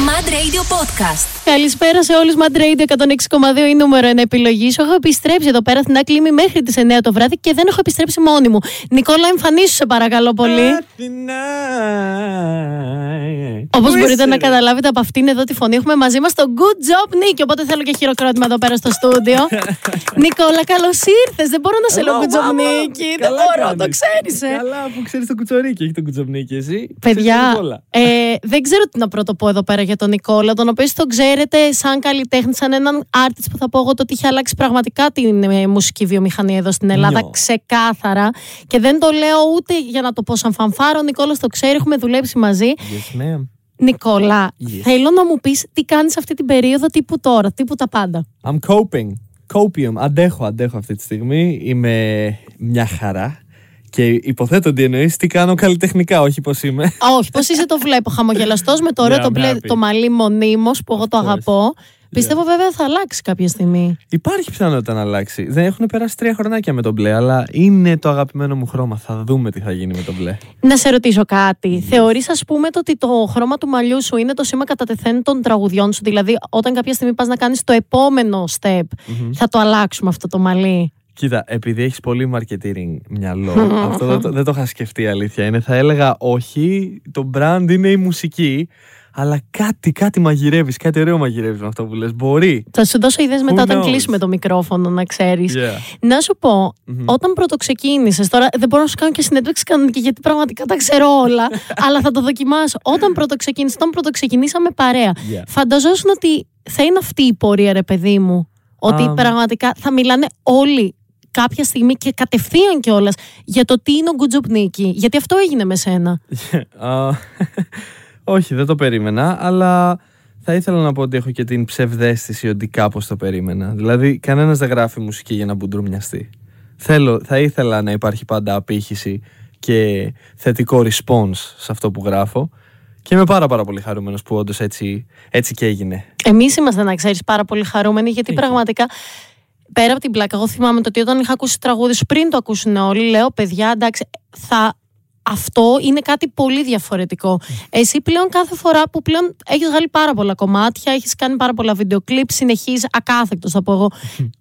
Mad Radio Podcast. Καλησπέρα σε όλους. Mad Radio 106,2 η νούμερο 1 επιλογή. σου. Έχω επιστρέψει εδώ πέρα στην Άκλημη μέχρι τις 9 το βράδυ και δεν έχω επιστρέψει μόνη μου. Νικόλα, εμφανίσου σε παρακαλώ πολύ. Όπως μπορείτε να καταλάβετε από αυτήν εδώ τη φωνή, έχουμε μαζί μας το Good Job Νίκη. Οπότε θέλω και χειροκρότημα εδώ πέρα στο στούντιο. Νικόλα, καλώς ήρθες. Δεν μπορώ να σε λέω Good Job Νίκη. Δεν μπορώ, το ξέρεις. Καλά που ξέρεις το κουτσορίκι, έχει το κουτσομνίκι εσύ. Παιδιά, Ξέρεις τον Νικόλα. ε, δεν ξέρω τι να πρώτο πω εδώ πέρα για τον Νικόλα, τον οποίο τον ξέρετε σαν καλλιτέχνη, σαν έναν artist που θα πω εγώ το ότι είχε αλλάξει πραγματικά την ε, μουσική βιομηχανία εδώ στην Ελλάδα, Νιώ. ξεκάθαρα. Και δεν το λέω ούτε για να το πω σαν φανφάρο, ο Νικόλας το ξέρει, έχουμε δουλέψει μαζί. Yes, ma'am. Νικόλα, Yes. θέλω να μου πεις τι κάνεις αυτή την περίοδο τύπου τώρα, τύπου τα πάντα. I'm coping. Copium. Αντέχω, αντέχω αυτή τη στιγμή. Είμαι μια χαρά. Και υποθέτω ότι εννοείς τι κάνω καλλιτεχνικά, όχι πώς είμαι. Α, όχι, πώς είσαι το βλέπω, χαμογελαστός με το ωραίο Yeah, το, I'm μπλε, happy. το μαλλί μονίμως που εγώ το Of course. αγαπώ. Πιστεύω βέβαια θα αλλάξει κάποια στιγμή. Υπάρχει πιθανότητα να αλλάξει. Δεν έχουν περάσει τρία χρονάκια με το μπλε, αλλά είναι το αγαπημένο μου χρώμα. Θα δούμε τι θα γίνει με το μπλε. Να σε ρωτήσω κάτι. Θεωρείς ας πούμε το ότι το χρώμα του μαλλιού σου είναι το σήμα κατά τεθέν των τραγουδιών σου; Δηλαδή όταν κάποια στιγμή πας να κάνεις το επόμενο step θα το αλλάξουμε αυτό το μαλλί; Κοίτα, επειδή έχεις πολύ marketing μυαλό, αυτό δεν το, δεν το είχα σκεφτεί αλήθεια. Είναι, θα έλεγα όχι, το brand είναι η μουσική, αλλά κάτι, κάτι μαγειρεύεις, κάτι ωραίο μαγειρεύεις με αυτό που λες. Μπορεί. Θα σου δώσω ιδέες μετά όταν knows? κλείσουμε το μικρόφωνο να ξέρεις. Yeah. Να σου πω, όταν πρώτο ξεκίνησε, τώρα δεν μπορώ να σου κάνω και συνέντευξη κανονική γιατί πραγματικά τα ξέρω όλα, αλλά θα το δοκιμάσω. Όταν πρώτο ξεκίνησε, όταν πρώτο ξεκινήσαμε παρέα, Yeah. φανταζόσουν ότι θα είναι αυτή η πορεία, ρε παιδί μου. Ότι Α. πραγματικά θα μιλάνε όλοι κάποια στιγμή και κατευθείαν κιόλας για το τι είναι ο Γκουτζοπνίκη. Γιατί αυτό έγινε με σένα. Α, όχι, δεν το περίμενα, αλλά θα ήθελα να πω ότι έχω και την ψευδέστηση ότι κάπως το περίμενα. Δηλαδή, κανένας δεν γράφει μουσική για να μπουντρούμιαστεί. Θέλω, θα ήθελα να υπάρχει πάντα απήχηση και θετικό response σε αυτό που γράφω. Και είμαι πάρα πάρα πολύ χαρούμενος που όντως έτσι, έτσι και έγινε. Εμείς είμαστε, να ξέρεις, πάρα πολύ χαρούμενοι γιατί Thank you. πραγματικά. Πέρα από την πλάκα, εγώ θυμάμαι το ότι όταν είχα ακούσει τραγούδι σου πριν το ακούσουν όλοι, λέω παιδιά, εντάξει, θα. Αυτό είναι κάτι πολύ διαφορετικό. Εσύ πλέον κάθε φορά που πλέον έχεις βγάλει πάρα πολλά κομμάτια, έχεις κάνει πάρα πολλά βίντεο κλιπ, συνεχίζεις ακάθεκτος, θα πω εγώ.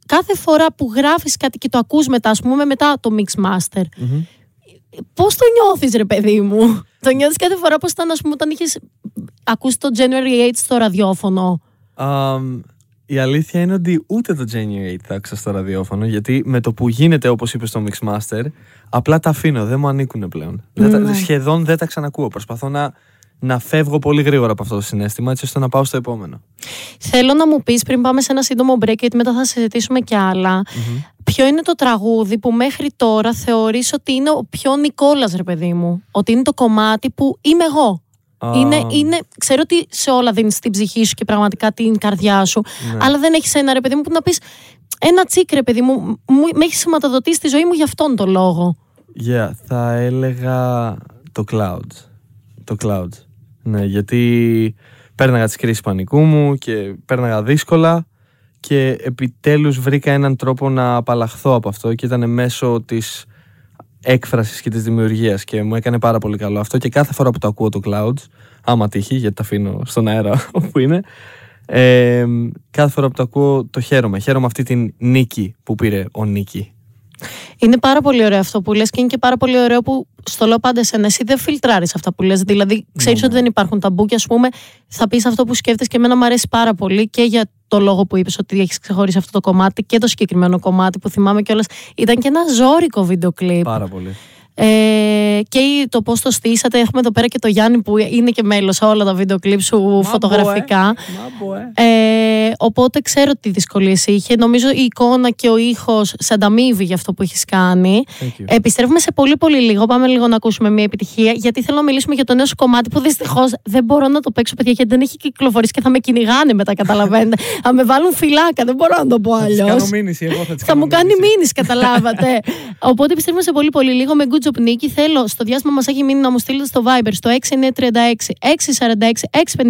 κάθε φορά που γράφεις κάτι και το ακούς μετά, ας πούμε, μετά το Mix Master, Πώς το νιώθεις, ρε παιδί μου; το νιώθεις κάθε φορά πώς ήταν, ας πούμε, όταν είχες ακούσει το January 8 στο ραδιόφωνο; Αμ, η αλήθεια είναι ότι ούτε το January 8 θα άκουσα στο ραδιόφωνο, γιατί με το που γίνεται, όπως είπες στο Mixmaster, απλά τα αφήνω, δεν μου ανήκουν πλέον. Δεν τα- Ναι. σχεδόν δεν τα ξανακούω. Προσπαθώ να, να φεύγω πολύ γρήγορα από αυτό το συνέστημα, έτσι ώστε να πάω στο επόμενο. Θέλω να μου πεις πριν πάμε σε ένα σύντομο break, γιατί μετά θα συζητήσουμε και αλλα Ποιο είναι το τραγούδι που μέχρι τώρα θεωρείς ότι είναι ο πιο Νικόλας, ρε παιδί μου. Ότι είναι το κομμάτι που είμαι εγώ. Α, Είναι, είναι, ξέρω ότι σε όλα δίνεις την ψυχή σου και πραγματικά την καρδιά σου. Ναι. Αλλά δεν έχεις ένα ρε παιδί μου που να πεις ένα τσίκ ρε παιδί μου, μου με έχεις σηματοδοτήσει τη ζωή μου για αυτόν τον λόγο. Yeah, θα έλεγα το Cloud. Το Cloud. Ναι, γιατί πέρναγα τις κρίσεις πανικού μου και πέρναγα δύσκολα και επιτέλους βρήκα έναν τρόπο να απαλλαχθώ από αυτό και ήταν μέσω της έκφρασης και της δημιουργίας και μου έκανε πάρα πολύ καλό αυτό και κάθε φορά που το ακούω το Clouds, άμα τύχει γιατί τα αφήνω στον αέρα όπου είναι, ε, κάθε φορά που το ακούω το χαίρομαι. Χαίρομαι αυτή την νίκη που πήρε ο Νίκη. Είναι πάρα πολύ ωραίο αυτό που λες και είναι και πάρα πολύ ωραίο που στο λέω πάντα εσένα. Εσύ δεν φιλτράρεις αυτά που λες. Δηλαδή, ξέρεις ότι δεν υπάρχουν ταμπού και ας πούμε θα πεις αυτό που σκέφτεσαι και εμένα μου αρέσει πάρα πολύ και για το λόγο που είπες ότι έχεις ξεχωρίσει αυτό το κομμάτι και το συγκεκριμένο κομμάτι που θυμάμαι κιόλας ήταν και ένα ζώρικο βίντεο κλιπ. Πάρα πολύ. Ε, και το πώς το στήσατε. Έχουμε εδώ πέρα και το Γιάννη που είναι και μέλος σε όλα τα βίντεο κλιπς σου φωτογραφικά. Ε, οπότε ξέρω τι δυσκολίες είχε. Νομίζω η εικόνα και ο ήχος σε ανταμείβει για αυτό που έχεις κάνει. Thank you. Επιστρέφουμε σε πολύ πολύ λίγο. Πάμε λίγο να ακούσουμε μια επιτυχία. Γιατί θέλω να μιλήσουμε για το νέο σου κομμάτι που δυστυχώς δεν μπορώ να το παίξω, παιδιά, γιατί δεν έχει κυκλοφορήσει και θα με κυνηγάνε μετά, καταλαβαίνετε. θα με βάλουν φυλάκα, δεν μπορώ να το πω Θα τις αλλιώς. κάνω μήνυση, εγώ θα τις Θα μου κάνω κάνει μήνυση. μήνυση, καταλάβατε. Οπότε επιστρέφουμε σε πολύ πολύ λίγο με Good Job Job Νίκη. Θέλω στο διάστημα μας έχει μείνει να μου στείλετε στο Viber στο 6936 646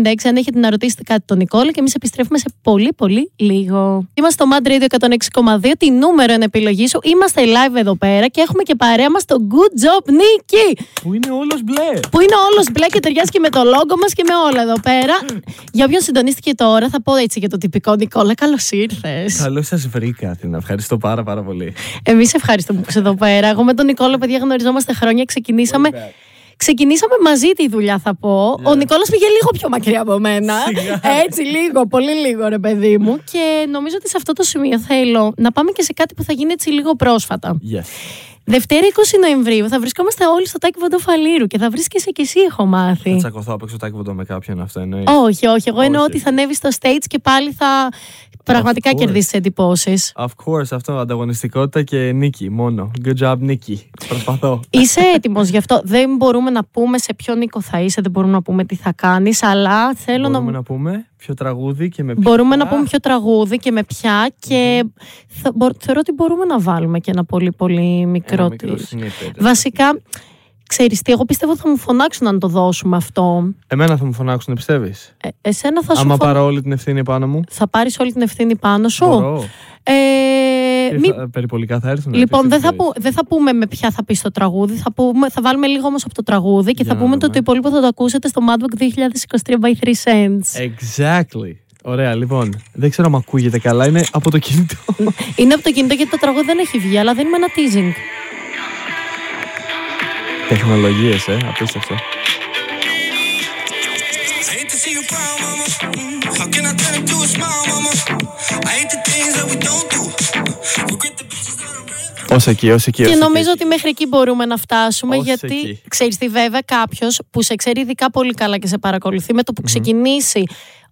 656 αν έχετε να ρωτήσετε κάτι τον Νικόλα και εμείς επιστρέφουμε σε πολύ πολύ λίγο. Είμαστε στο Mad Radio 106,2, τη νούμερο εν επιλογή σου. Είμαστε live εδώ πέρα και έχουμε και παρέα μας το Good Job Νίκη. Που είναι όλος μπλε. Που είναι όλος μπλε και ταιριάζει και με το λόγο μας και με όλα εδώ πέρα. Για όποιον συντονίστηκε τώρα, θα πω έτσι για το τυπικό Νικόλα. Καλώς ήρθες. Καλώς σας βρήκα, την ευχαριστώ πάρα πάρα πολύ. Εμείς ευχαριστούμε που είσαι εδώ πέρα. Εγώ με τον Νικόλα, παιδιά, γνωριζόμαστε χρόνια. Ξεκινήσαμε. Ξεκινήσαμε μαζί τη δουλειά, θα πω. Ο Νικόλας πήγε λίγο πιο μακριά από μένα. Έτσι, λίγο, πολύ λίγο, ρε παιδί μου. Και νομίζω ότι σε αυτό το σημείο θέλω να πάμε και σε κάτι που θα γίνει έτσι λίγο πρόσφατα. Yes. Δευτέρα 20 Νοεμβρίου θα βρισκόμαστε όλοι στο Τάκη Βοντοφαλήρου και θα βρίσκεσαι και εσύ, έχω Θα μάθει. τσακωθώ απ' έξω τάκι βοντό με κάποιον αυτό εννοείς. Όχι, όχι. Εγώ εννοώ Όχι. ότι θα ανέβεις στο stage και πάλι θα πραγματικά course. κερδίσεις εντυπώσεις. Of course, αυτό ανταγωνιστικότητα και νίκη μόνο. Good job, Νίκη. Προσπαθώ. Είσαι έτοιμος γι' αυτό. Δεν μπορούμε να πούμε σε ποιο Νίκο θα είσαι, δεν μπορούμε να πούμε τι θα κάνεις, αλλά θέλω να. Μπορούμε να πούμε; Ποιο τραγούδι και με ποιο. Μπορούμε να πούμε ποιο τραγούδι και με ποια και θα, μπο- θεωρώ ότι μπορούμε να βάλουμε και ένα πολύ πολύ μικρό, Ένα μικρό της. snippet. Βασικά, ξέρεις τι, εγώ πιστεύω ότι θα μου φωνάξουν αν το δώσουμε αυτό. Εμένα θα μου φωνάξουν, πιστεύεις; Ε, εσένα θα σου Άμα φω- πάρω όλη την ευθύνη πάνω μου; θα πάρεις όλη την ευθύνη πάνω σου; Μπορώ. Ε, Και μη- θα- Περιπολικά θα έρθουν. Λοιπόν, δεν θα, πιστεύεις; που, δεν θα πούμε με ποια θα πεις το τραγούδι. Θα, πούμε, θα βάλουμε λίγο όμως από το τραγούδι και Για θα να πούμε το, δούμε. το υπόλοιπο θα το ακούσετε στο Madbook 2023 by 3 Cents. Exactly. Ωραία, λοιπόν. Δεν ξέρω αν ακούγεται καλά. Είναι από το κινητό. Είναι από το κινητό γιατί το τραγούδι δεν έχει βγει, αλλά δίνουμε ένα teasing. Τεχνολογίες, ε. Απίστευτο. Ω εκεί, ως εκεί. Και ως νομίζω εκεί. ότι μέχρι εκεί μπορούμε να φτάσουμε, Ως γιατί εκεί. ξέρεις τι, βέβαια, κάποιος που σε ξέρει ειδικά πολύ καλά και σε παρακολουθεί, με το που ξεκινήσει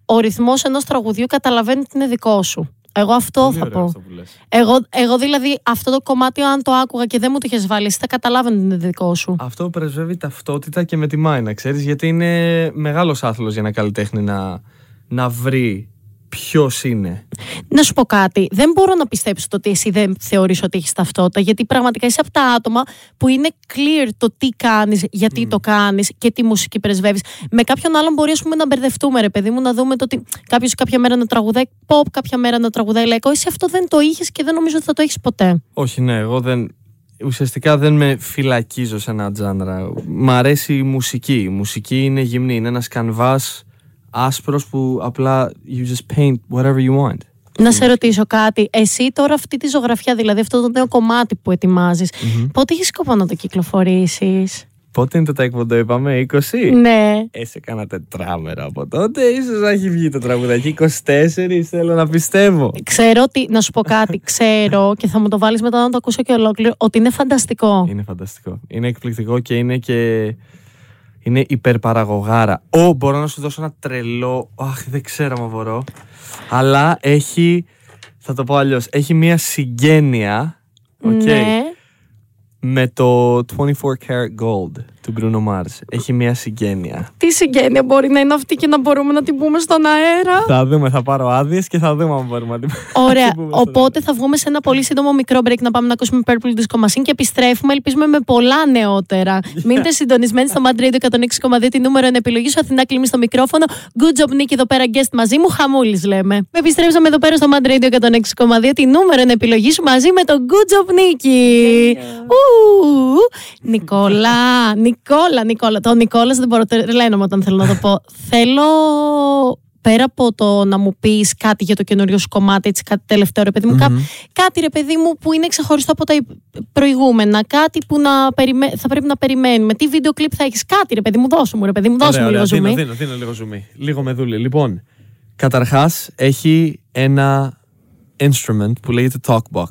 ο ρυθμός ενός τραγουδιού, καταλαβαίνει ότι είναι δικό σου. Εγώ αυτό Πολύ θα ωραίο πω. αυτό που λες. Εγώ, εγώ δηλαδή αυτό το κομμάτι, αν το άκουγα και δεν μου το είχες βάλει, εσύ θα καταλάβαινε ότι είναι δικό σου. Αυτό πρεσβεύει ταυτότητα και με τιμάει, να ξέρεις, γιατί είναι μεγάλος άθλος για ένα καλλιτέχνη να, να βρει ποιος είναι. Να σου πω κάτι. Δεν μπορώ να πιστέψω το ότι εσύ δεν θεωρείς ότι έχεις ταυτότητα, γιατί πραγματικά είσαι από τα άτομα που είναι clear το τι κάνεις, γιατί το κάνεις και τι μουσική πρεσβεύεις. Με κάποιον άλλον μπορεί ας πούμε, να μπερδευτούμε, ρε παιδί μου, να δούμε το ότι κάποιος κάποια μέρα να τραγουδάει pop, κάποια μέρα να τραγουδάει λαϊκό. Εσύ αυτό δεν το είχες και δεν νομίζω ότι θα το έχεις ποτέ. Όχι, ναι, εγώ δεν. Ουσιαστικά δεν με φυλακίζω σε ένα τζάνρα. Μ' αρέσει η μουσική. Η μουσική είναι γυμνή. Είναι ένας κανβάς άσπρος που απλά you just paint whatever you want. Να σε ρωτήσω κάτι. Εσύ τώρα αυτή τη ζωγραφιά, δηλαδή αυτό το νέο κομμάτι που ετοιμάζεις, πότε έχεις σκοπό να το κυκλοφορήσεις; Πότε είναι το τέκβοντο, είπαμε, 20. Ναι. Ε, σε κάνα τετράμερα από τότε. Ίσως να έχει βγει το τραγουδάκι. 24 θέλω να πιστεύω. Ξέρω ότι, να σου πω κάτι, ξέρω και θα μου το βάλεις μετά να το ακούσω και ολόκληρο, ότι είναι φανταστικό. Είναι φανταστικό. Είναι εκπληκτικό και είναι και. Είναι υπερπαραγωγάρα. Ω, μπορώ να σου δώσω ένα τρελό. Αχ, δεν ξέρω αν μπορώ. Αλλά έχει. Θα το πω αλλιώς. Έχει μια συγγένεια. οκ, Ναι. Με το 24 karat gold του Bruno Mars. Έχει μια συγγένεια. Τι συγγένεια μπορεί να είναι αυτή και να μπορούμε να την πούμε στον αέρα; θα δούμε, θα πάρω άδειες και θα δούμε αν μπορούμε να την Ωραία. την πούμε στον Οπότε θα βγούμε σε ένα πολύ σύντομο μικρό break να πάμε να ακούσουμε Purple Disco Machine και επιστρέφουμε, ελπίζουμε, με πολλά νεότερα. Μείνετε συντονισμένοι στο Mad Radio 106,2 τη νούμερο εν επιλογή σου. Αθηνά κλείνει στο μικρόφωνο. Good job, Νίκη, εδώ πέρα guest μαζί μου. Χαμούλης λέμε. Επιστρέψαμε εδώ πέρα στο Mad Radio 106,2 τη νούμερο εν επιλογή σου μαζί με τον Good job, Νίκη. Ου, Νικόλα, Νικόλα, Νικόλα. Το Νικόλας δεν μπορώ, τρελαίνομαι όταν θέλω να το πω. θέλω πέρα από το να μου πεις κάτι για το καινούριο σου κομμάτι, έτσι κάτι τελευταίο, ρε παιδί μου, κά- κάτι ρε παιδί μου που είναι ξεχωριστό από τα υπ- προηγούμενα, κάτι που να περιμέ... θα πρέπει να περιμένουμε. Τι βίντεο κλιπ θα έχεις, κάτι ρε παιδί μου, δώσου μου, ρε παιδί μου, δώσου Ωραία, μου λίγο ωραία. ζουμί. Δίνω, δίνω, δίνω λίγο ζουμί. Λίγο με δούλη. Λοιπόν, καταρχάς έχει ένα instrument που λέγεται talkbox.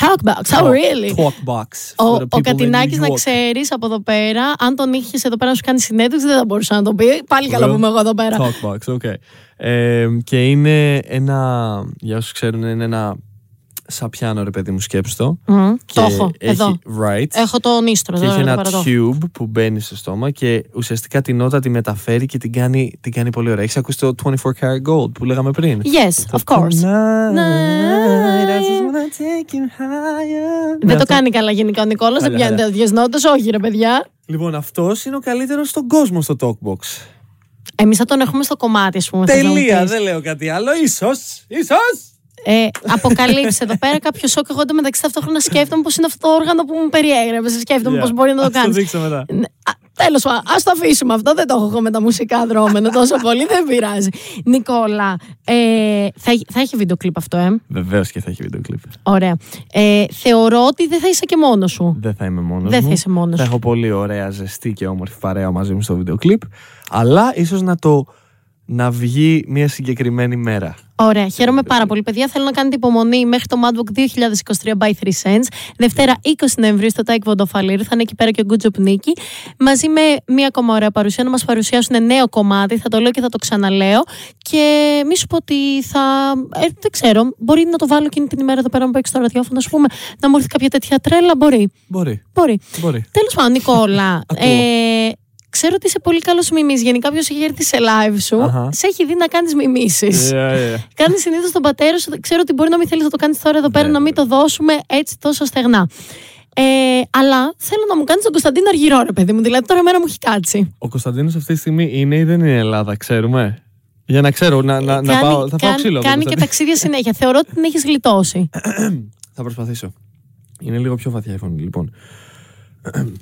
Talkbox, oh really; Talkbox. Ο, for the ο people in Κατινάκης New να York. ξέρεις από εδώ πέρα, αν τον είχες εδώ πέρα να σου κάνει συνέντευξη, δεν θα μπορούσα να το πει. Πάλι καλά Well, που είμαι εγώ εδώ πέρα. Talkbox, okay. Ε, και είναι ένα, για όσους ξέρουν, είναι ένα σαν πιάνο ρε παιδί μου σκέψτο. Μμ, Και το έχω, έχει, εδώ. Right. Έχω το νίστρο, και εδώ, έχει εδώ ένα πέρα το έχω. tube που μπαίνει στο στόμα και ουσιαστικά την νότα τη μεταφέρει και την κάνει, την κάνει πολύ ωραία. Έχεις ακούσει το 24 karat gold που λέγαμε πριν; Yes, of course. Tonight, I just wanna take you higher. Ναι, Δεν το αυτό. κάνει καλά γενικά ο Νικόλας, δεν Χαλιά, πιάνει χαλιά. τέτοιες νότες, όχι ρε παιδιά. Λοιπόν, αυτός είναι ο καλύτερος στον κόσμο στο talkbox. Εμείς θα τον έχουμε στο κομμάτι, ας πούμε. θες να μου Τελεία, πεις. δεν λέω κάτι άλλο. Ίσως, ίσως. Ε, αποκαλύψει εδώ πέρα κάποιο σοκ. Εγώ εντωμεταξύ ταυτόχρονα σκέφτομαι πώς είναι αυτό το όργανο που μου περιέγραφε. Σκέφτομαι Yeah. πώς μπορεί να το Ας κάνεις. δείξω μετά. Τέλος πάντων, ας το αφήσουμε αυτό. Δεν το έχω εγώ με τα μουσικά δρόμενα τόσο πολύ. Δεν πειράζει. Νικόλα, ε, θα, θα έχει βίντεο κλιπ αυτό, ε; Βεβαίως και θα έχει βίντεο κλιπ. Ωραία. Ε, θεωρώ ότι δεν θα είσαι και μόνος σου. Δεν θα είμαι μόνος Δεν μου. θα είσαι μόνος Θα σου. έχω πολύ ωραία, ζεστή και όμορφη παρέα μαζί μου στο βίντεο κλιπ. Αλλά ίσως να το να βγει μια συγκεκριμένη μέρα. Ωραία, χαίρομαι πάρα πολύ. Παιδιά, θέλω να κάνετε υπομονή μέχρι το Madwalk 2023 by 3 Cents. Δευτέρα 20 Νοεμβρίου στο Tae Kwon Do Φαλήρου. Θα είναι εκεί πέρα και ο Good Job Nicky. Μαζί με μία ακόμα ωραία παρουσία να μας παρουσιάσουν νέο κομμάτι. Θα το λέω και θα το ξαναλέω. Και μη σου πω ότι θα. Ε, δεν ξέρω, μπορεί να το βάλω εκείνη την ημέρα εδώ πέρα να παίξει το ραδιόφωνο, ας πούμε, να μου έρθει κάποια τέτοια τρέλα. Μπορεί. Μπορεί. Μπορεί. Μπορεί. Τέλος πάντων, Νικόλα. Ακούω. ε, ξέρω ότι είσαι πολύ καλός μιμής. Γενικά, όποιος έχει έρθει σε live σου, Αχα. σε έχει δει να κάνεις μιμήσεις. Yeah, yeah. Κάνεις συνήθως τον πατέρα σου. Ξέρω ότι μπορεί να μην θέλεις να το κάνεις τώρα εδώ πέρα, Ναι, να μην το δώσουμε έτσι τόσο στεγνά. Ε, αλλά θέλω να μου κάνεις τον Κωνσταντίνο Αργυρό, ρε παιδί μου. Δηλαδή τώρα εμένα μου έχει κάτσει. Ο Κωνσταντίνος αυτή τη στιγμή είναι ή δεν είναι Ελλάδα, ξέρουμε. Για να ξέρω, να, να, να πάω. Θα πάω κάνει- ξύλο. από κάνει τον και Κωνσταντίνο. ταξίδια συνέχεια. Θεωρώ ότι την έχεις γλιτώσει. Θα προσπαθήσω. Είναι λίγο πιο βαθιά η φωνή, λοιπόν.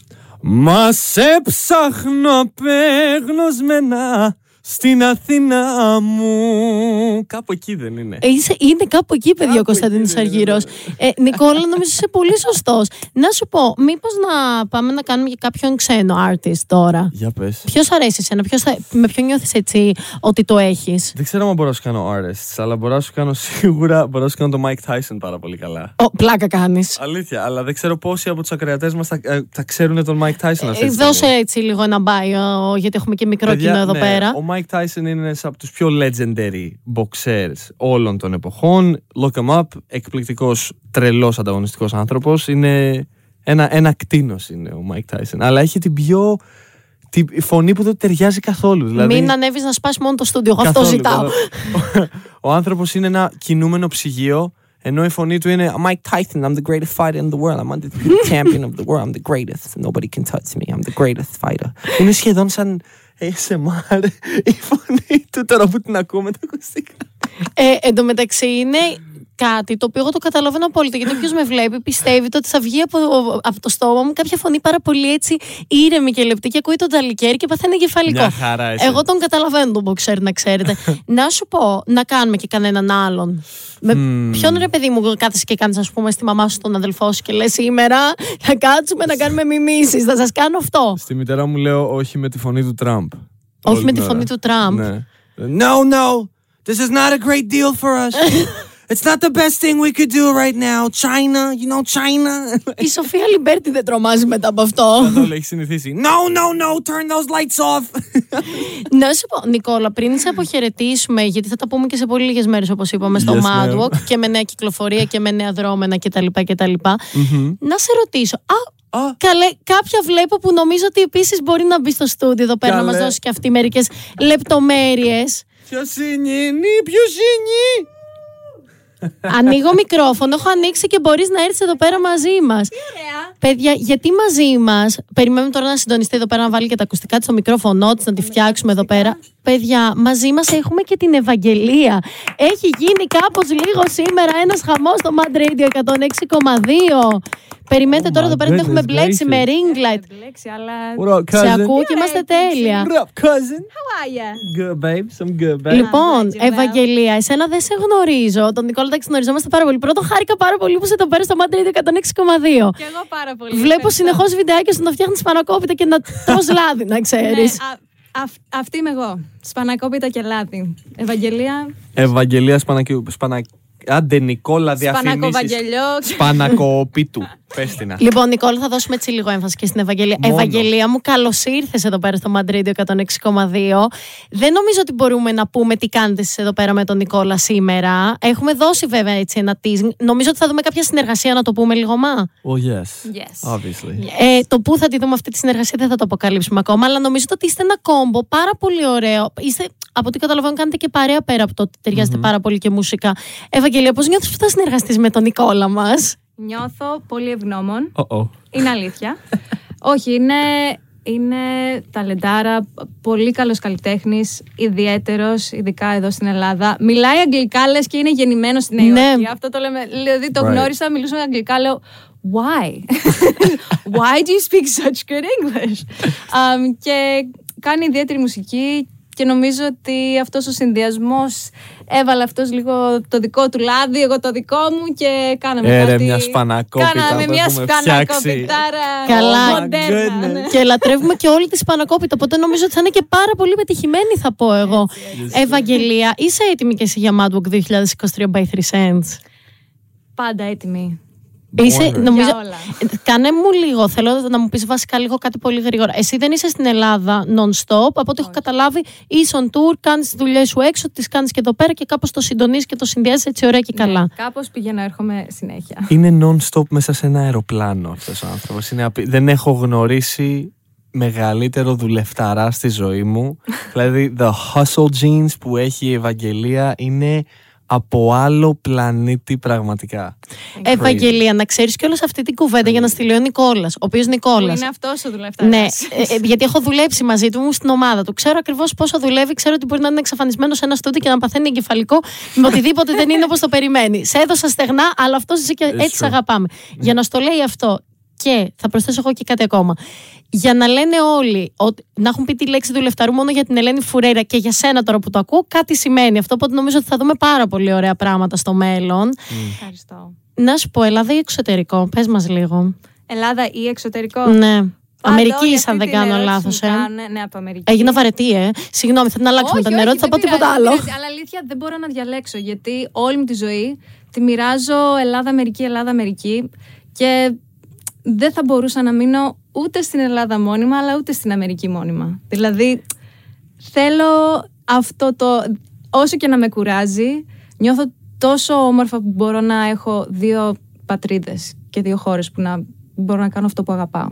Μα σε ψάχνω απέγνωσμένα στην Αθήνα μου. Κάπου εκεί δεν είναι. Ε, είσαι- είναι κάπου εκεί, παιδί, ο Κάπου Κωνσταντίνος εκεί, ναι, ναι, Αργυρό. Ε, Νικόλα, νομίζω είσαι πολύ σωστός. Να σου πω, μήπως να πάμε να κάνουμε και κάποιον ξένο artist τώρα; Για πες. Ποιος αρέσει εσένα, ποιος θα, με ποιον νιώθεις έτσι ότι το έχεις; Δεν ξέρω αν μπορώ να σου κάνω artists, αλλά μπορώ να σου κάνω σίγουρα μπορώ να σου κάνω το Mike Tyson πάρα πολύ καλά. Ω, πλάκα κάνεις. Αλήθεια, αλλά δεν ξέρω πόσοι από τους ακροατές μας θα, ε, θα ξέρουν τον Mike Tyson αυτή τη στιγμή. Δώσε έτσι λίγο ένα bio, γιατί έχουμε και μικρό Παιδιά, κοινό εδώ ναι, πέρα. Ο Mike Tyson είναι ένας από τους πιο legendary boxers όλων των εποχών. Look him up. Εκπληκτικός, τρελός ανταγωνιστικός άνθρωπος. Είναι ένα, ένα κτίνος είναι ο Mike Tyson. Αλλά έχει την πιο. Τη φωνή που δεν του ταιριάζει καθόλου. Δηλαδή, Μην ανέβεις να σπάσει μόνο το στούντιο. Εγώ αυτό καθόλου, ζητάω. καθόλου. Ο, ο άνθρωπος είναι ένα κινούμενο ψυγείο. Ενώ η φωνή του είναι Mike Tyson, I'm the greatest fighter in the world. I'm the champion of the world. I'm the greatest. Nobody can touch me. I'm the greatest fighter. είναι σχεδόν σαν ASMR η φωνή του τώρα που την ακούω με τα ακουστικά. Ε, εν τω μεταξύ είναι κάτι το οποίο εγώ το καταλαβαίνω απόλυτα. Γιατί όποιος με βλέπει πιστεύει ότι θα βγει από, από το στόμα μου κάποια φωνή πάρα πολύ έτσι ήρεμη και λεπτή και ακούει τον ταλικέρι και παθαίνει κεφαλικό. Μια χαρά είσαι. Εγώ τον καταλαβαίνω τον boxer, να ξέρετε. να σου πω, να κάνουμε και κανέναν άλλον. Με ποιον ρε παιδί μου κάθεσαι και κάνεις, ας πούμε, στη μαμά σου τον αδελφό σου και λες σήμερα θα κάτσουμε να κάνουμε μιμήσεις. Θα σας κάνω αυτό. Στη μητέρα μου λέω όχι με τη φωνή του Τραμπ. Όχι Όλη με την τη ώρα. φωνή του Τραμπ. Ναι. No, no. This is not a great deal for us. It's not the best thing we could do right now. China, you know China. Η Σοφία Λιμπέρτη δεν τρομάζει μετά από αυτό. Το έχει συνηθίσει. No, no, no, turn those lights off. Να σου πω, Νικόλα, πριν σε αποχαιρετήσουμε, γιατί θα τα πούμε και σε πολύ λίγες μέρες, όπως είπαμε, στο Yes, ma'am. Madwalk και με νέα κυκλοφορία και με νέα δρώμενα κτλ. κτλ. Να σε ρωτήσω. Α, Α. καλέ, κάποια βλέπω που νομίζω ότι επίσης μπορεί να μπει στο στούντιο εδώ πέρα να μας Καλέ. δώσει και αυτή μερικές λεπτομέρειες. Ποιος είναι, ποιος είναι; Ανοίγω μικρόφωνο, έχω ανοίξει και μπορείς να έρθεις εδώ πέρα μαζί μας. Παιδιά, γιατί μαζί μας. Περιμένουμε τώρα να συντονιστεί εδώ πέρα να βάλει και τα ακουστικά της στο μικρόφωνο της, να τη φτιάξουμε εδώ πέρα. Παιδιά, μαζί μας έχουμε και την Ευαγγελία. Έχει γίνει κάπως λίγο σήμερα ένας χαμός στο Mad Radio 106,2. Περιμένετε Oh τώρα my εδώ πέρα την έχουμε goodness μπλέξει gracious. με ring light. Μπλέξει, αλλά. What up, Σε cousin? ακούω και είμαστε τέλεια. What up, cousin? How are you? Good, babe. Some good, babe. Λοιπόν, Thank you, well. Ευαγγελία, εσένα δεν σε γνωρίζω. Τον Νικόλα τα γνωριζόμαστε πάρα πολύ. Πρώτον, χάρηκα πάρα πολύ που είσαι εδώ πέρα στο Mad Radio 106,2. Και εγώ πάρα πολύ. Βλέπω ευχαριστώ. συνεχώς βιντεάκια σου να φτιάχνεις σπανακόπιτα και να τρως λάδι, να ξέρεις. Ναι, α- αυ- αυτή είμαι εγώ. Σπανακόπιτα και λάδι. Ευαγγελία. Ευαγγελία Σπανακίου. Σπανα... Άντε, Νικόλα, διαφημίσεις. Σπανακοβαγγελιό. Σπανακοπίτου. Πες την. Λοιπόν, Νικόλα, θα δώσουμε έτσι λίγο έμφαση και στην Ευαγγελία. Μόνο. Ευαγγελία μου, καλώς ήρθες εδώ πέρα στο Madrid 106,2. Δεν νομίζω ότι μπορούμε να πούμε τι κάνετε εσείς εδώ πέρα με τον Νικόλα σήμερα. Έχουμε δώσει βέβαια έτσι ένα teasing. Νομίζω ότι θα δούμε κάποια συνεργασία να το πούμε λίγο μα. Well, yes. Yes. Obviously. Ε, το πού θα τη δούμε αυτή τη συνεργασία δεν θα το αποκαλύψουμε ακόμα, αλλά νομίζω ότι είστε ένα κόμπο πάρα πολύ ωραίο. Είστε, από ό,τι καταλαβαίνω, κάνετε και παρέα πέρα από το ότι ταιριάζετε πάρα πολύ και μουσικά. Ευαγγελία, πώς νιώθεις που θα συνεργαστείς με τον Νικόλα μας; Νιώθω πολύ ευγνώμων. Oh-oh. Είναι αλήθεια. Όχι, είναι, είναι ταλεντάρα, πολύ καλός καλλιτέχνης, ιδιαίτερος, ειδικά εδώ στην Ελλάδα. Μιλάει αγγλικά, λες και είναι γεννημένος στη Νέα Ναι. Υόρκη. Αυτό το λέμε. Δηλαδή το Right. γνώρισα, μιλούσα αγγλικά, λέω Why? Why do you speak such good English? Um, και κάνει ιδιαίτερη μουσική και νομίζω ότι αυτός ο συνδυασμός έβαλε αυτός λίγο το δικό του λάδι, εγώ το δικό μου και κάναμε Ε, ρε, κάτι... μιας σπανακόπιτα Κάναμε που μιας έχουμε σπανακόπιτάρα Καλά. μοντέρνα. Oh my ναι. και λατρεύουμε και όλη τη Σπανακόπιτα. Οπότε νομίζω ότι θα είναι και πάρα πολύ πετυχημένη, θα πω εγώ. Ευαγγελία, είσαι έτοιμη και εσύ για Madwalk 2023 by 3 Cents; Πάντα έτοιμη. Είσαι, Wonder. νομίζω, Για όλα. Ε, Κάνε μου λίγο, θέλω να μου πεις βασικά λίγο κάτι πολύ γρήγορα. Εσύ δεν είσαι στην Ελλάδα non-stop, από ό,τι έχω καταλάβει, είσαι on tour, κάνεις τις δουλειές σου έξω, τις κάνεις και εδώ πέρα και κάπως το συντονίζεις και το συνδυάζεις έτσι ωραία και καλά. Ναι, κάπως πηγαίνω, έρχομαι συνέχεια. Είναι non-stop μέσα σε ένα αεροπλάνο αυτός ο άνθρωπος. Είναι απει- Δεν έχω γνωρίσει μεγαλύτερο δουλευταρά στη ζωή μου. δηλαδή, the hustle genes που έχει η Ευαγγελία είναι από άλλο πλανήτη πραγματικά. Ευαγγελία, να ξέρεις και όλη αυτή την κουβέντα για να στείλει ο Νικόλας, ο οποίος Που Νικόλας. είναι αυτός ο δουλευτής. Ναι, ε, ε, γιατί έχω δουλέψει μαζί του μου στην ομάδα του. Ξέρω ακριβώς πόσο δουλεύει. Ξέρω ότι μπορεί να είναι εξαφανισμένος σε ένας στούντιο και να παθαίνει εγκεφαλικό με οτιδήποτε δεν είναι όπως το περιμένει. Σε έδωσα στεγνά, αλλά αυτό είσαι και It's έτσι σε true. αγαπάμε. Για να στο λέει αυτό. Και θα προσθέσω εγώ και κάτι ακόμα. Για να λένε όλοι, ότι, να έχουν πει τη λέξη δουλευταρού μόνο για την Ελένη Φουρέιρα και για σένα τώρα που το ακούω, κάτι σημαίνει αυτό. Οπότε νομίζω ότι θα δούμε πάρα πολύ ωραία πράγματα στο μέλλον. Ευχαριστώ. Να σου πω, Ελλάδα ή εξωτερικό, πες μας λίγο. Ελλάδα ή εξωτερικό; Ναι. Πάντα Αμερική, όλη είσαι, αν αυτή δεν την κάνω ερώτηση λάθος. μου Ε. κάνουνε. Ναι, από Αμερική. Έγινα βαρετή, ε. Συγγνώμη, θα την αλλάξουμε Όχι, τον όχι, ερώτηση, θα πω δεν τίποτα πειράζει, άλλο. δεν πειράζει. Αλλά αλήθεια δεν μπορώ να διαλέξω γιατί όλη μου τη ζωή τη μοιράζω Ελλάδα-Αμερική, Ελλάδα-Αμερική και δεν θα μπορούσα να μείνω ούτε στην Ελλάδα μόνιμα αλλά ούτε στην Αμερική μόνιμα. Δηλαδή θέλω αυτό το. όσο και να με κουράζει, νιώθω τόσο όμορφα που μπορώ να έχω δύο πατρίδες και δύο χώρες που να μπορώ να κάνω αυτό που αγαπάω.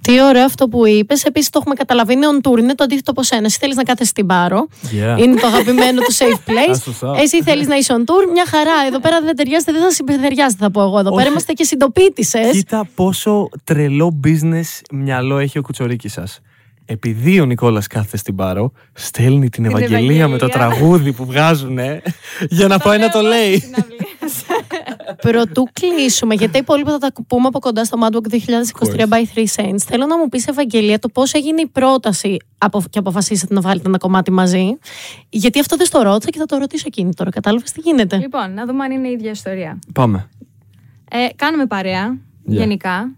Τι ωραίο αυτό που είπες. Επίσης, το έχουμε καταλαβεί. Είναι on tour, είναι το αντίθετο από σένα. Εσύ θέλεις να κάθεσαι στην πάρο. Yeah. Είναι το αγαπημένο του safe place. That's what's up. Εσύ θέλεις να είσαι on tour. Μια χαρά. Εδώ πέρα δεν ταιριάζεται, δεν θα συμπεριάζεται, θα πω εγώ. Εδώ πέρα Όχι. είμαστε και συντοπίτησες. Κοίτα πόσο τρελό business μυαλό έχει ο κουτσορίκης σας. Επειδή ο Νικόλας κάθεται στην Πάρο, στέλνει την, Ευαγγελία, με το Ευαγγελία. τραγούδι που βγάζουνε για να πάει να το λέω εγώ λέει. στις συναυλίες. Πρωτού κλείσουμε, γιατί τα υπόλοιπα θα τα πούμε από κοντά στο Madwalk 2023 by 3 Saints. Θέλω να μου πεις, Ευαγγελία, το πώς έγινε η πρόταση απο- και αποφασίσατε να βγάλετε ένα κομμάτι μαζί; Γιατί αυτό δεν στο ρώτησα και θα το ρωτήσω εκείνη τώρα. Κατάλαβες τι γίνεται; λοιπόν, να δούμε αν είναι η ίδια ιστορία. Πάμε. Ε, κάναμε παρέα, Yeah. γενικά.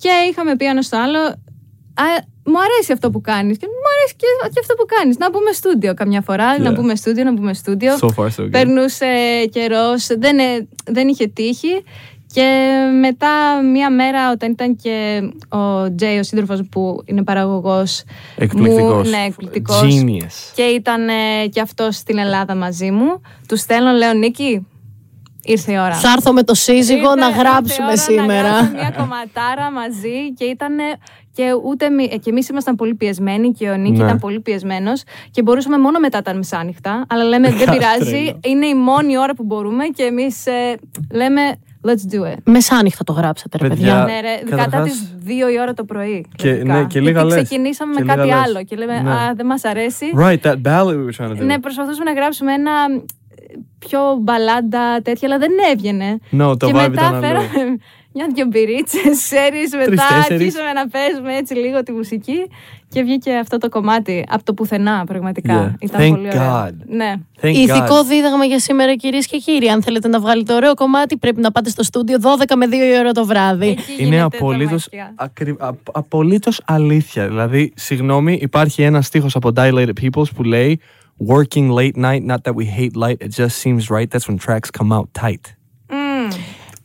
Και είχαμε πει ένα στο άλλο. Α, μου αρέσει αυτό που κάνεις. Και μου αρέσει και, και αυτό που κάνεις. Να μπούμε στούντιο καμιά φορά. Να Yeah. μπούμε στούντιο, να μπούμε στούντιο. So far so good. Περνούσε καιρός, δεν, ε, δεν είχε τύχει. Και μετά μία μέρα, όταν ήταν και ο Τζέι, ο σύντροφος που είναι παραγωγός. Εκπληκτικός. Ναι, εκπληκτικός. Genius. Και ήταν ε, και αυτό στην Ελλάδα μαζί μου. Τους στέλνω, λέω Νίκη, ήρθε η ώρα. Θα έρθω με το σύζυγο Ήρθε- να ήρθε η γράψουμε ώρα σήμερα. Να γράψουμε μια κομματάρα μαζί και ήταν. Και, ούτε, μη- ε, και εμείς ήμασταν πολύ πιεσμένοι και ο Νίκη Ναι. ήταν πολύ πιεσμένος και μπορούσαμε μόνο μετά τα μεσάνυχτα. Αλλά λέμε δεν Κάτι πειράζει, τρελό. είναι η μόνη ώρα που μπορούμε και εμείς λέμε let's do it. Μεσάνυχτα το γράψατε, ρε Παιδιά, παιδιά. ναι, ρε, καταρχάς- κατά τις 2 η ώρα το πρωί. Και- λογικά. ναι, και λίγα Γιατί λες. ξεκινήσαμε Και με κάτι λίγα λες. άλλο και λέμε Ναι. Α, δεν μας αρέσει. Right, that ballad we were trying to do. Ναι, προσπαθούσαμε να γράψουμε ένα ε, πιο μπαλάντα τέτοια, αλλά δεν έβγαινε. No, το και vibe μετά ήταν άλλο. φέραμε μια-δυο μπυρίτσες, ξέρεις. Μετά τέσσερις. αρχίσαμε να παίζουμε έτσι λίγο τη μουσική και βγήκε αυτό το κομμάτι από το πουθενά, πραγματικά. Yeah. Ήταν Thank πολύ ωραίο. God. Ναι. Thank Ηθικό God. δίδαγμα για σήμερα, κυρίες και κύριοι. Αν θέλετε να βγάλετε ωραίο κομμάτι, πρέπει να πάτε στο στούντιο 12 με 2 η ώρα το βράδυ. Εκεί Είναι γίνεται τα απολύτως, μαγικά. ακρι... α- απολύτως αλήθεια. Δηλαδή, συγγνώμη, υπάρχει ένας στίχος από Dilated Peoples που λέει Working late night, not that we hate light, it just seems right, that's when tracks come out tight. Μμμ.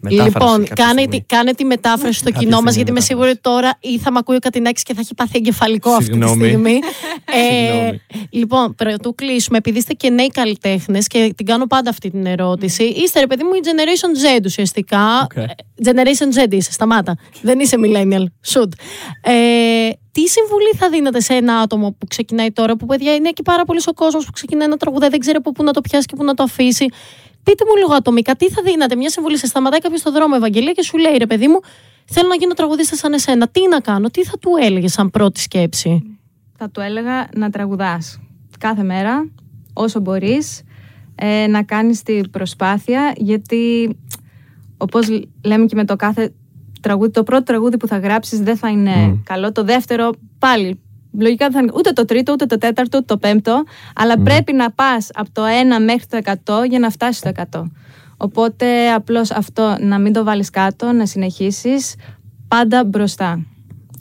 Μετάφραση λοιπόν, κάποια κάνε, στιγμή. τη- κάνε τη μετάφραση στο Κάποια κοινό μας, στιγμή γιατί είμαι μετάφραση. σίγουρη ότι τώρα ή θα μ' ακούει ο Κατινάκης και θα έχει πάθει εγκεφαλικό αυτή τη Συγγνώμη. στιγμή. Ε, Συγγνώμη. λοιπόν, πρωτού κλείσουμε, επειδή είστε και νέοι καλλιτέχνες και την κάνω πάντα αυτή την ερώτηση. Είστε, ρε παιδί μου, η Generation Z ουσιαστικά. Οκ. Ε, Generation Z είσαι, σταμάτα. Δεν είσαι millennial. Shoot. Ε, τι συμβουλή θα δίνετε σε ένα άτομο που ξεκινάει τώρα, που παιδιά είναι και πάρα πολύ ο κόσμος που ξεκινάει να τραγουδάει, δεν ξέρει από πού να το πιάσει και πού να το αφήσει. Πείτε μου λίγο ατομικά, τι θα δίνατε. Μια συμβουλή σε σταματάει κάποιος στο δρόμο, Ευαγγελία, και σου λέει, ρε παιδί μου, θέλω να γίνω τραγουδίστας σαν εσένα. Τι να κάνω, τι θα του έλεγες σαν πρώτη σκέψη; Θα του έλεγα να τραγουδάς κάθε μέρα, όσο μπορείς, ε, να κάνεις την προσπάθεια, γιατί όπως λέμε και με το κάθε τραγούδι, το πρώτο τραγούδι που θα γράψεις δεν θα είναι καλό, το δεύτερο πάλι. Λογικά δεν θα είναι ούτε το τρίτο, ούτε το τέταρτο, ούτε το πέμπτο, αλλά πρέπει να πας από το 1 μέχρι το 100 για να φτάσεις στο 100. Οπότε απλώς αυτό να μην το βάλεις κάτω, να συνεχίσεις πάντα μπροστά.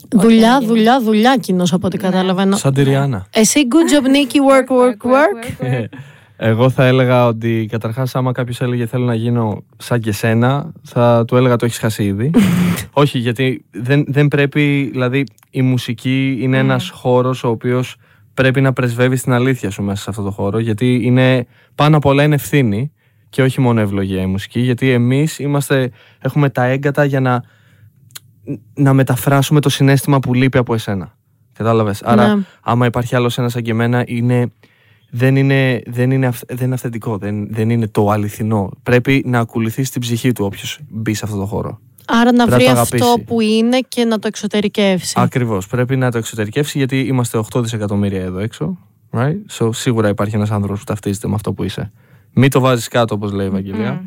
Δουλειά, δουλειά, δουλειά κοινός από ό,τι καταλαβαίνω. Σαν τη Ριάννα. Εσύ, good job, Nikki, work, work, work. Ε, Εγώ θα έλεγα ότι καταρχάς άμα κάποιος έλεγε θέλω να γίνω σαν και σένα θα του έλεγα το έχεις χάσει ήδη. Όχι γιατί δεν, δεν πρέπει, δηλαδή η μουσική είναι ένας χώρος ο οποίος πρέπει να πρεσβεύει την αλήθεια σου μέσα σε αυτό το χώρο γιατί είναι πάνω απ' όλα είναι ευθύνη και όχι μόνο ευλογία η μουσική γιατί εμείς είμαστε, έχουμε τα έγκατα για να, να μεταφράσουμε το συνέστημα που λείπει από εσένα. Κατάλαβες; Άρα Ναι. άμα υπάρχει άλλος ένας σαν και εμένα είναι δεν είναι, δεν είναι, αυθ- δεν είναι αυθεντικό, δεν, δεν είναι το αληθινό. Πρέπει να ακολουθείς την ψυχή του όποιος μπει σε αυτό το χώρο. Άρα να Πρέπει να βρει το αυτό αγαπήσει. που είναι και να το εξωτερικεύσει. Ακριβώς. Πρέπει να το εξωτερικεύσει γιατί είμαστε 8 δισεκατομμύρια εδώ έξω. Right? So, σίγουρα υπάρχει ένας άνθρωπος που ταυτίζεται με αυτό που είσαι. Μην το βάζεις κάτω, όπως λέει η Ευαγγελία.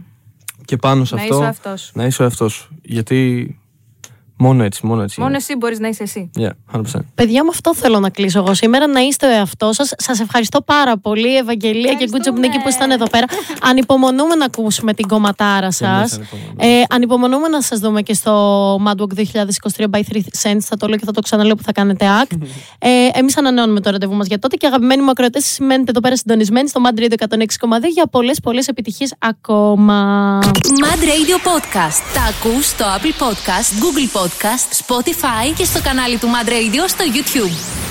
Και πάνω σε Να αυτό. είσαι ο εαυτός σου. Να είσαι ο εαυτός σου. Γιατί μόνο έτσι, μόνο έτσι. Μόνο είναι. εσύ μπορείς να είσαι εσύ. Yeah, 100%. Παιδιά μου, αυτό θέλω να κλείσω εγώ σήμερα. Να είστε ο εαυτός σας. Σας ευχαριστώ πάρα πολύ, Ευαγγελία και Good Job Νίκη που ήσταν εδώ πέρα. Ανυπομονούμε να ακούσουμε την κομματάρα σας. εμείς ανυπομονούμε. Ε, ανυπομονούμε να σας δούμε και στο Mad Walk 2023 by 3 Cents. Θα το λέω και θα το ξαναλέω που θα κάνετε act. ε, Εμείς ανανεώνουμε το ραντεβού μας για τότε και αγαπημένοι μου ακροατές, σημαίνετε εδώ πέρα συντονισμένοι στο Mad Radio 106,2 για πολλές πολλές επιτυχίες ακόμα. Mad Radio Podcast. Τα ακούς στο Apple Podcast, Google Podcast, Spotify και στο κανάλι του Mad Radio στο YouTube.